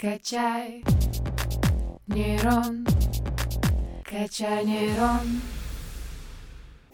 Качай нейрон, качай нейрон.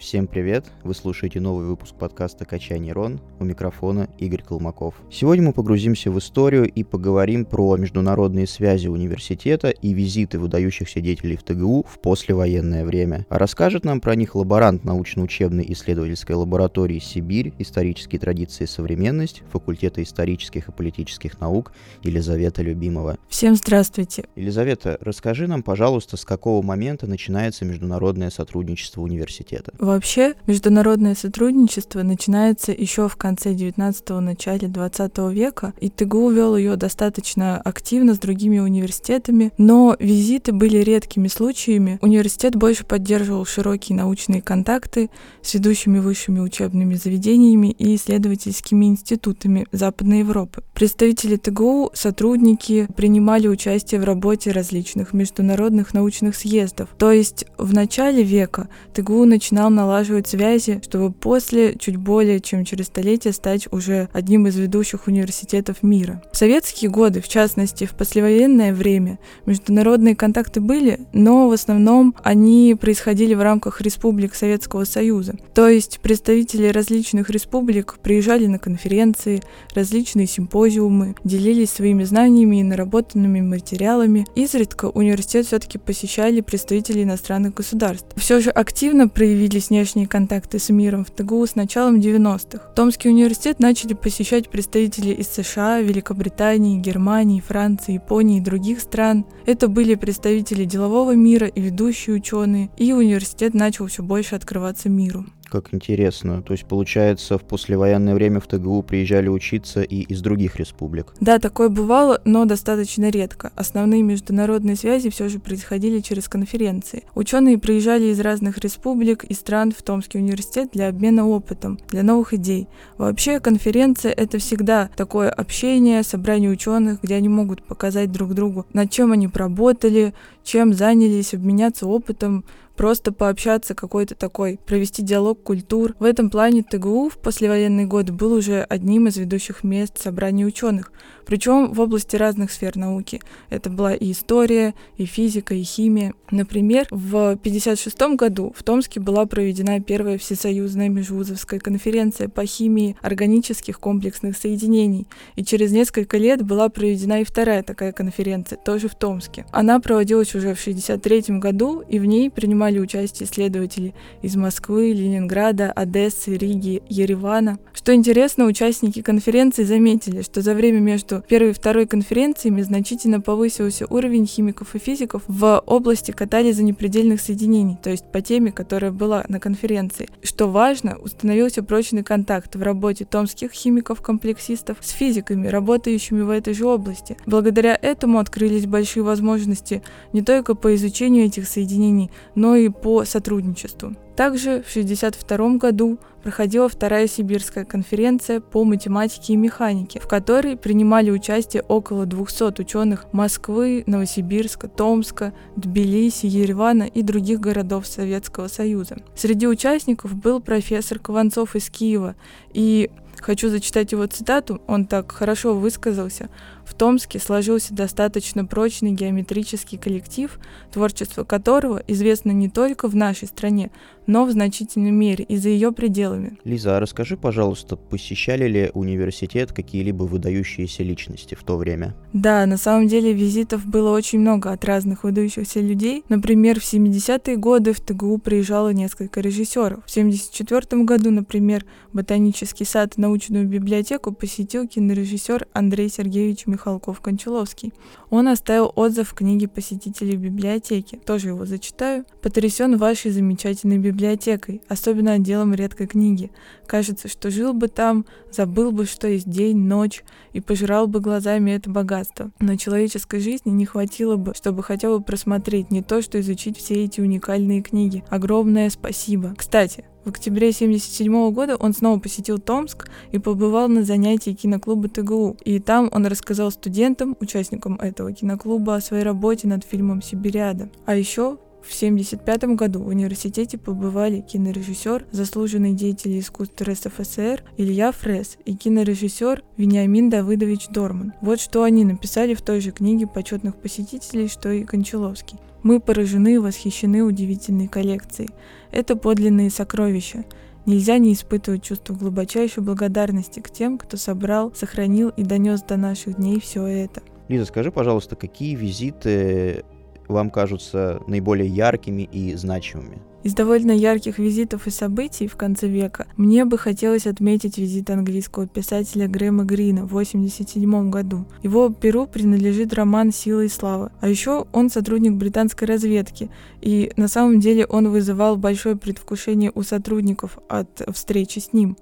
Всем привет! Вы слушаете новый выпуск подкаста «Качай нейрон». У микрофона Игорь Колмаков. Сегодня мы погрузимся в историю и поговорим про международные связи университета и визиты выдающихся деятелей в ТГУ в послевоенное время. А расскажет нам про них лаборант научно-учебной исследовательской лаборатории «Сибирь. Исторические традиции и современность» факультета исторических и политических наук Елизавета Любимова. Всем здравствуйте! Елизавета, расскажи нам, пожалуйста, с какого момента начинается международное сотрудничество университета? Вообще, международное сотрудничество начинается еще в конце 19-го, начале 20 века, и ТГУ вел ее достаточно активно с другими университетами, но визиты были редкими случаями. Университет больше поддерживал широкие научные контакты с ведущими высшими учебными заведениями и исследовательскими институтами Западной Европы. Представители ТГУ, сотрудники принимали участие в работе различных международных научных съездов. То есть в начале века ТГУ начинал на налаживать связи, чтобы после, чуть более чем через столетие, стать уже одним из ведущих университетов мира. В советские годы, в частности, в послевоенное время, международные контакты были, но в основном они происходили в рамках республик Советского Союза. То есть представители различных республик приезжали на конференции, различные симпозиумы, делились своими знаниями и наработанными материалами. Изредка университет все-таки посещали представители иностранных государств. Все же активно проявились внешние контакты с миром в ТГУ с началом 90-х. Томский университет начали посещать представители из США, Великобритании, Германии, Франции, Японии и других стран. Это были представители делового мира и ведущие ученые, и университет начал все больше открываться миру как интересно. То есть, получается, в послевоенное время в ТГУ приезжали учиться и из других республик. Да, такое бывало, но достаточно редко. Основные международные связи все же происходили через конференции. Ученые приезжали из разных республик и стран в Томский университет для обмена опытом, для новых идей. Вообще, конференция — это всегда такое общение, собрание ученых, где они могут показать друг другу, над чем они поработали, чем занялись, обменяться опытом, просто пообщаться какой-то такой, провести диалог культур. В этом плане ТГУ в послевоенный год был уже одним из ведущих мест собраний ученых, причем в области разных сфер науки. Это была и история, и физика, и химия. Например, в 1956 году в Томске была проведена первая всесоюзная межвузовская конференция по химии органических комплексных соединений, и через несколько лет была проведена и вторая такая конференция, тоже в Томске. Она проводилась уже в 1963 году, и в ней принимали участие исследователи из Москвы, Ленинграда, Одессы, Риги, Еревана. Что интересно, участники конференции заметили, что за время между первой и второй конференциями значительно повысился уровень химиков и физиков в области катализа непредельных соединений, то есть по теме, которая была на конференции. Что важно, установился прочный контакт в работе томских химиков-комплексистов с физиками, работающими в этой же области. Благодаря этому открылись большие возможности не только по изучению этих соединений, но и по сотрудничеству. Также в 1962 году проходила вторая сибирская конференция по математике и механике, в которой принимали участие около 200 ученых Москвы, Новосибирска, Томска, Тбилиси, Еревана и других городов Советского Союза. Среди участников был профессор Кованцов из Киева, и Хочу зачитать его цитату, он так хорошо высказался. В Томске сложился достаточно прочный геометрический коллектив, творчество которого известно не только в нашей стране, но в значительной мере и за ее пределами. Лиза, а расскажи, пожалуйста, посещали ли университет какие-либо выдающиеся личности в то время? Да, на самом деле визитов было очень много от разных выдающихся людей. Например, в 70-е годы в ТГУ приезжало несколько режиссеров. В 74 году, например, ботанический сад и научную библиотеку посетил кинорежиссер Андрей Сергеевич Михалков-Кончаловский. Он оставил отзыв в книге посетителей библиотеки. Тоже его зачитаю. «Потрясен вашей замечательной библиотекой, особенно отделом редкой книги. Кажется, что жил бы там, забыл бы, что есть день, ночь, и пожирал бы глазами это богатство. Но человеческой жизни не хватило бы, чтобы хотя бы просмотреть не то, что изучить все эти уникальные книги. Огромное спасибо. Кстати, в октябре 1977 года он снова посетил Томск и побывал на занятии киноклуба ТГУ. И там он рассказал студентам, участникам этого киноклуба, о своей работе над фильмом «Сибириада». А еще В 1975 году в университете побывали кинорежиссер, заслуженный деятель искусств РСФСР Илья Фрес и кинорежиссер Вениамин Давыдович Дорман. Вот что они написали в той же книге почетных посетителей, что и Кончаловский. Мы поражены и восхищены удивительной коллекцией. Это подлинные сокровища. Нельзя не испытывать чувство глубочайшей благодарности к тем, кто собрал, сохранил и донес до наших дней все это. Лиза, скажи, пожалуйста, какие визиты вам кажутся наиболее яркими и значимыми? Из довольно ярких визитов и событий в конце века мне бы хотелось отметить визит английского писателя Грэма Грина в 1987 году. Его перу принадлежит роман «Сила и слава». А еще он сотрудник британской разведки, и на самом деле он вызывал большое предвкушение у сотрудников от встречи с ним.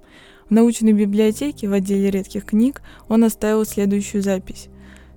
В научной библиотеке в отделе редких книг он оставил следующую запись.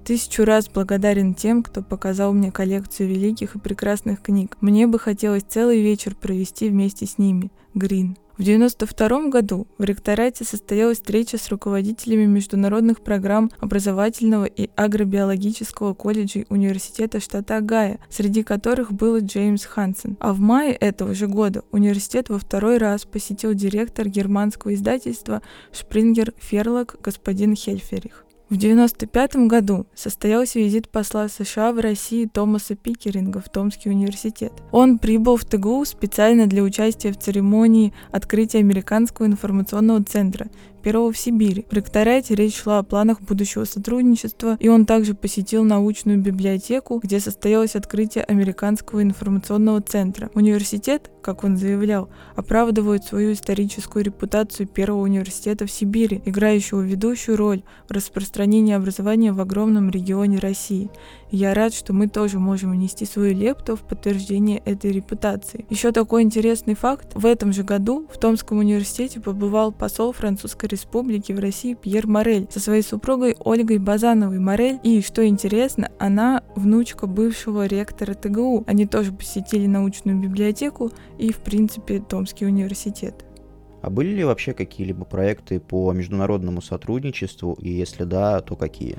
Тысячу раз благодарен тем, кто показал мне коллекцию великих и прекрасных книг. Мне бы хотелось целый вечер провести вместе с ними. Грин. В 1992 году в ректорате состоялась встреча с руководителями международных программ образовательного и агробиологического колледжей университета штата Огайо, среди которых был Джеймс Хансен. А в мае этого же года университет во второй раз посетил директор германского издательства Шпрингер Ферлок господин Хельферих. В 1995 году состоялся визит посла США в России Томаса Пикеринга в Томский университет. Он прибыл в ТГУ специально для участия в церемонии открытия Американского информационного центра, первого в Сибири. В ректорате речь шла о планах будущего сотрудничества, и он также посетил научную библиотеку, где состоялось открытие Американского информационного центра. Университет, как он заявлял, оправдывает свою историческую репутацию первого университета в Сибири, играющего ведущую роль в распространении образования в огромном регионе России. Я рад, что мы тоже можем внести свою лепту в подтверждение этой репутации. Еще такой интересный факт. В этом же году в Томском университете побывал посол Французской республики в России Пьер Морель со своей супругой Ольгой Базановой Морель. И, что интересно, она внучка бывшего ректора ТГУ. Они тоже посетили научную библиотеку и, в принципе, Томский университет. А были ли вообще какие-либо проекты по международному сотрудничеству, и если да, то какие?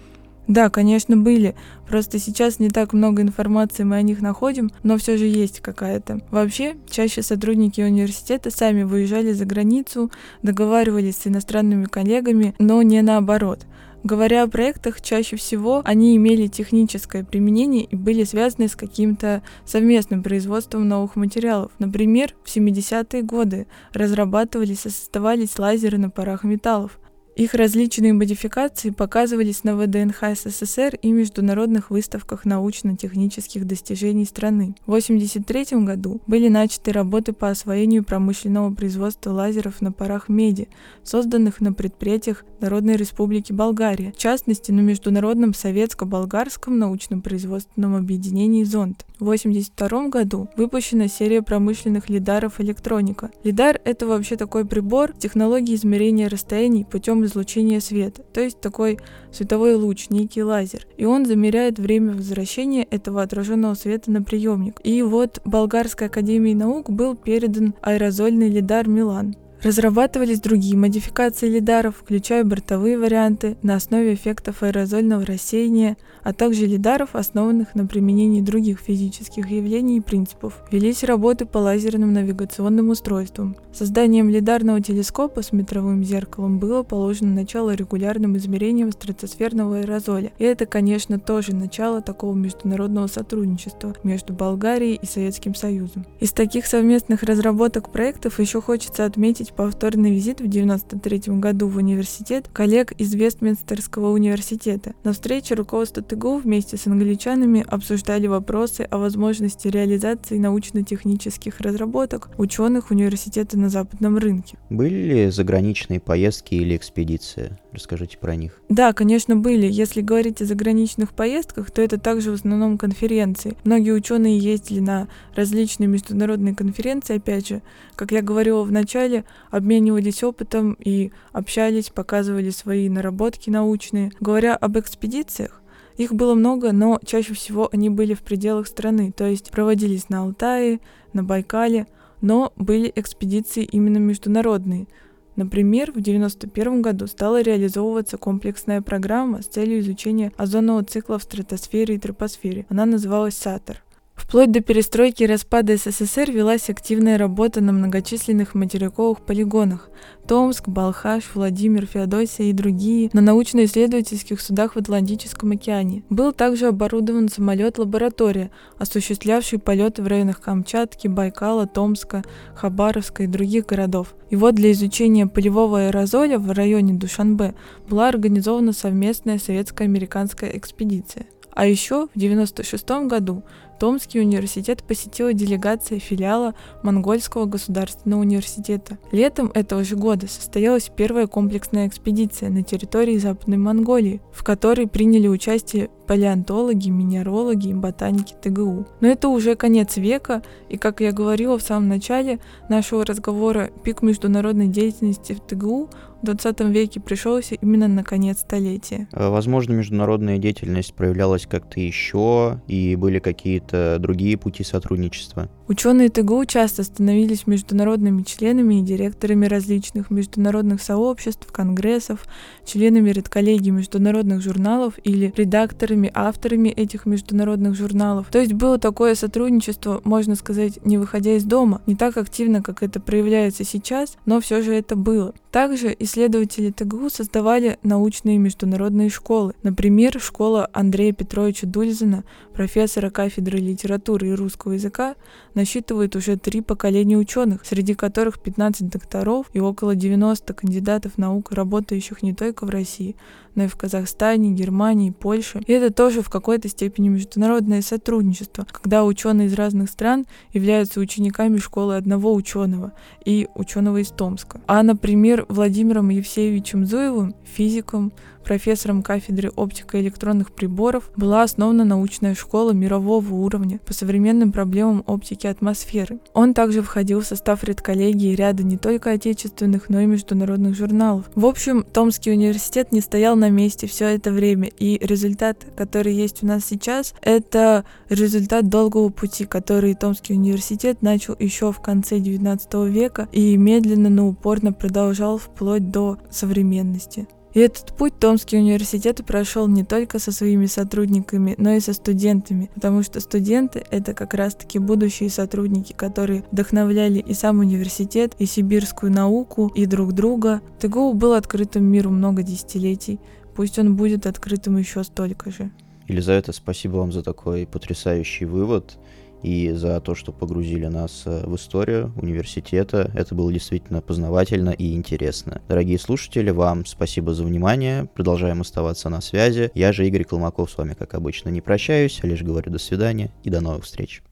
Да, конечно, были. Просто сейчас не так много информации мы о них находим, но все же есть какая-то. Вообще, чаще сотрудники университета сами выезжали за границу, договаривались с иностранными коллегами, но не наоборот. Говоря о проектах, чаще всего они имели техническое применение и были связаны с каким-то совместным производством новых материалов. Например, в 70-е годы разрабатывались и создавались лазеры на парах металлов. Их различные модификации показывались на ВДНХ СССР и международных выставках научно-технических достижений страны. В 1983 году были начаты работы по освоению промышленного производства лазеров на парах меди, созданных на предприятиях Народной Республики Болгария, в частности на Международном советско-болгарском научно-производственном объединении «Зонд». В 1982 году выпущена серия промышленных лидаров «Электроника». Лидар — это вообще такой прибор технологии измерения расстояний путем излучения света, то есть такой световой луч, некий лазер. И он замеряет время возвращения этого отраженного света на приемник. И вот Болгарской академией наук был передан аэрозольный лидар «Милан». Разрабатывались другие модификации лидаров, включая бортовые варианты на основе эффектов аэрозольного рассеяния, а также лидаров, основанных на применении других физических явлений и принципов. Велись работы по лазерным навигационным устройствам. Созданием лидарного телескопа с метровым зеркалом было положено начало регулярным измерениям стратосферного аэрозоля. И это, конечно, тоже начало такого международного сотрудничества между Болгарией и Советским Союзом. Из таких совместных разработок проектов еще хочется отметить повторный визит в 1993 году в университет коллег из Вестминстерского университета. На встрече руководство ТГУ вместе с англичанами обсуждали вопросы о возможности реализации научно-технических разработок ученых университета на западном рынке. Были ли заграничные поездки или экспедиции? Расскажите про них. Да, конечно, были. Если говорить о заграничных поездках, то это также в основном конференции. Многие ученые ездили на различные международные конференции, опять же, как я говорила в начале, обменивались опытом и общались, показывали свои наработки научные. Говоря об экспедициях, их было много, но чаще всего они были в пределах страны, то есть проводились на Алтае, на Байкале, но были экспедиции именно международные – Например, в 1991 году стала реализовываться комплексная программа с целью изучения озонового цикла в стратосфере и тропосфере. Она называлась САТОР. Вплоть до перестройки и распада СССР велась активная работа на многочисленных материковых полигонах – Томск, Балхаш, Владимир, Феодосия и другие – на научно-исследовательских судах в Атлантическом океане. Был также оборудован самолет-лаборатория, осуществлявший полеты в районах Камчатки, Байкала, Томска, Хабаровска и других городов. И вот для изучения полевого аэрозоля в районе Душанбе была организована совместная советско-американская экспедиция. А еще в 1996 году Томский университет посетила делегация филиала Монгольского государственного университета. Летом этого же года состоялась первая комплексная экспедиция на территории Западной Монголии, в которой приняли участие палеонтологи, минералоги и ботаники ТГУ. Но это уже конец века, и, как я говорила в самом начале нашего разговора, пик международной деятельности в ТГУ в 20 веке пришелся именно на конец столетия. Э, возможно, международная деятельность проявлялась как-то еще, и были какие-то другие пути сотрудничества. Ученые ТГУ часто становились международными членами и директорами различных международных сообществ, конгрессов, членами редколлегий международных журналов или редакторами, авторами этих международных журналов. То есть было такое сотрудничество, можно сказать, не выходя из дома, не так активно, как это проявляется сейчас, но все же это было. Также исследователи ТГУ создавали научные международные школы. Например, школа Андрея Петровича Дульзина, профессора кафедры литературы и русского языка, насчитывает уже три поколения ученых, среди которых 15 докторов и около 90 кандидатов наук, работающих не только в России, но и в Казахстане, Германии, Польше. И это тоже в какой-то степени международное сотрудничество, когда ученые из разных стран являются учениками школы одного ученого и ученого из Томска. А, например, Владимиром Евсеевичем Зуевым, физиком, профессором кафедры оптика и электронных приборов, была основана научная школа мирового уровня по современным проблемам оптики атмосферы. Он также входил в состав редколлегии ряда не только отечественных, но и международных журналов. В общем, Томский университет не стоял на месте все это время, и результат, который есть у нас сейчас, это результат долгого пути, который Томский университет начал еще в конце 19 века и медленно, но упорно продолжал вплоть до современности. И этот путь Томский университет прошел не только со своими сотрудниками, но и со студентами, потому что студенты — это как раз-таки будущие сотрудники, которые вдохновляли и сам университет, и сибирскую науку, и друг друга. ТГУ был открытым миру много десятилетий, пусть он будет открытым еще столько же. Елизавета, спасибо вам за такой потрясающий вывод и за то, что погрузили нас э, в историю университета. Это было действительно познавательно и интересно. Дорогие слушатели, вам спасибо за внимание. Продолжаем оставаться на связи. Я же Игорь Колмаков с вами, как обычно, не прощаюсь, а лишь говорю до свидания и до новых встреч.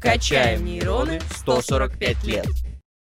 Качаем нейроны 145 лет.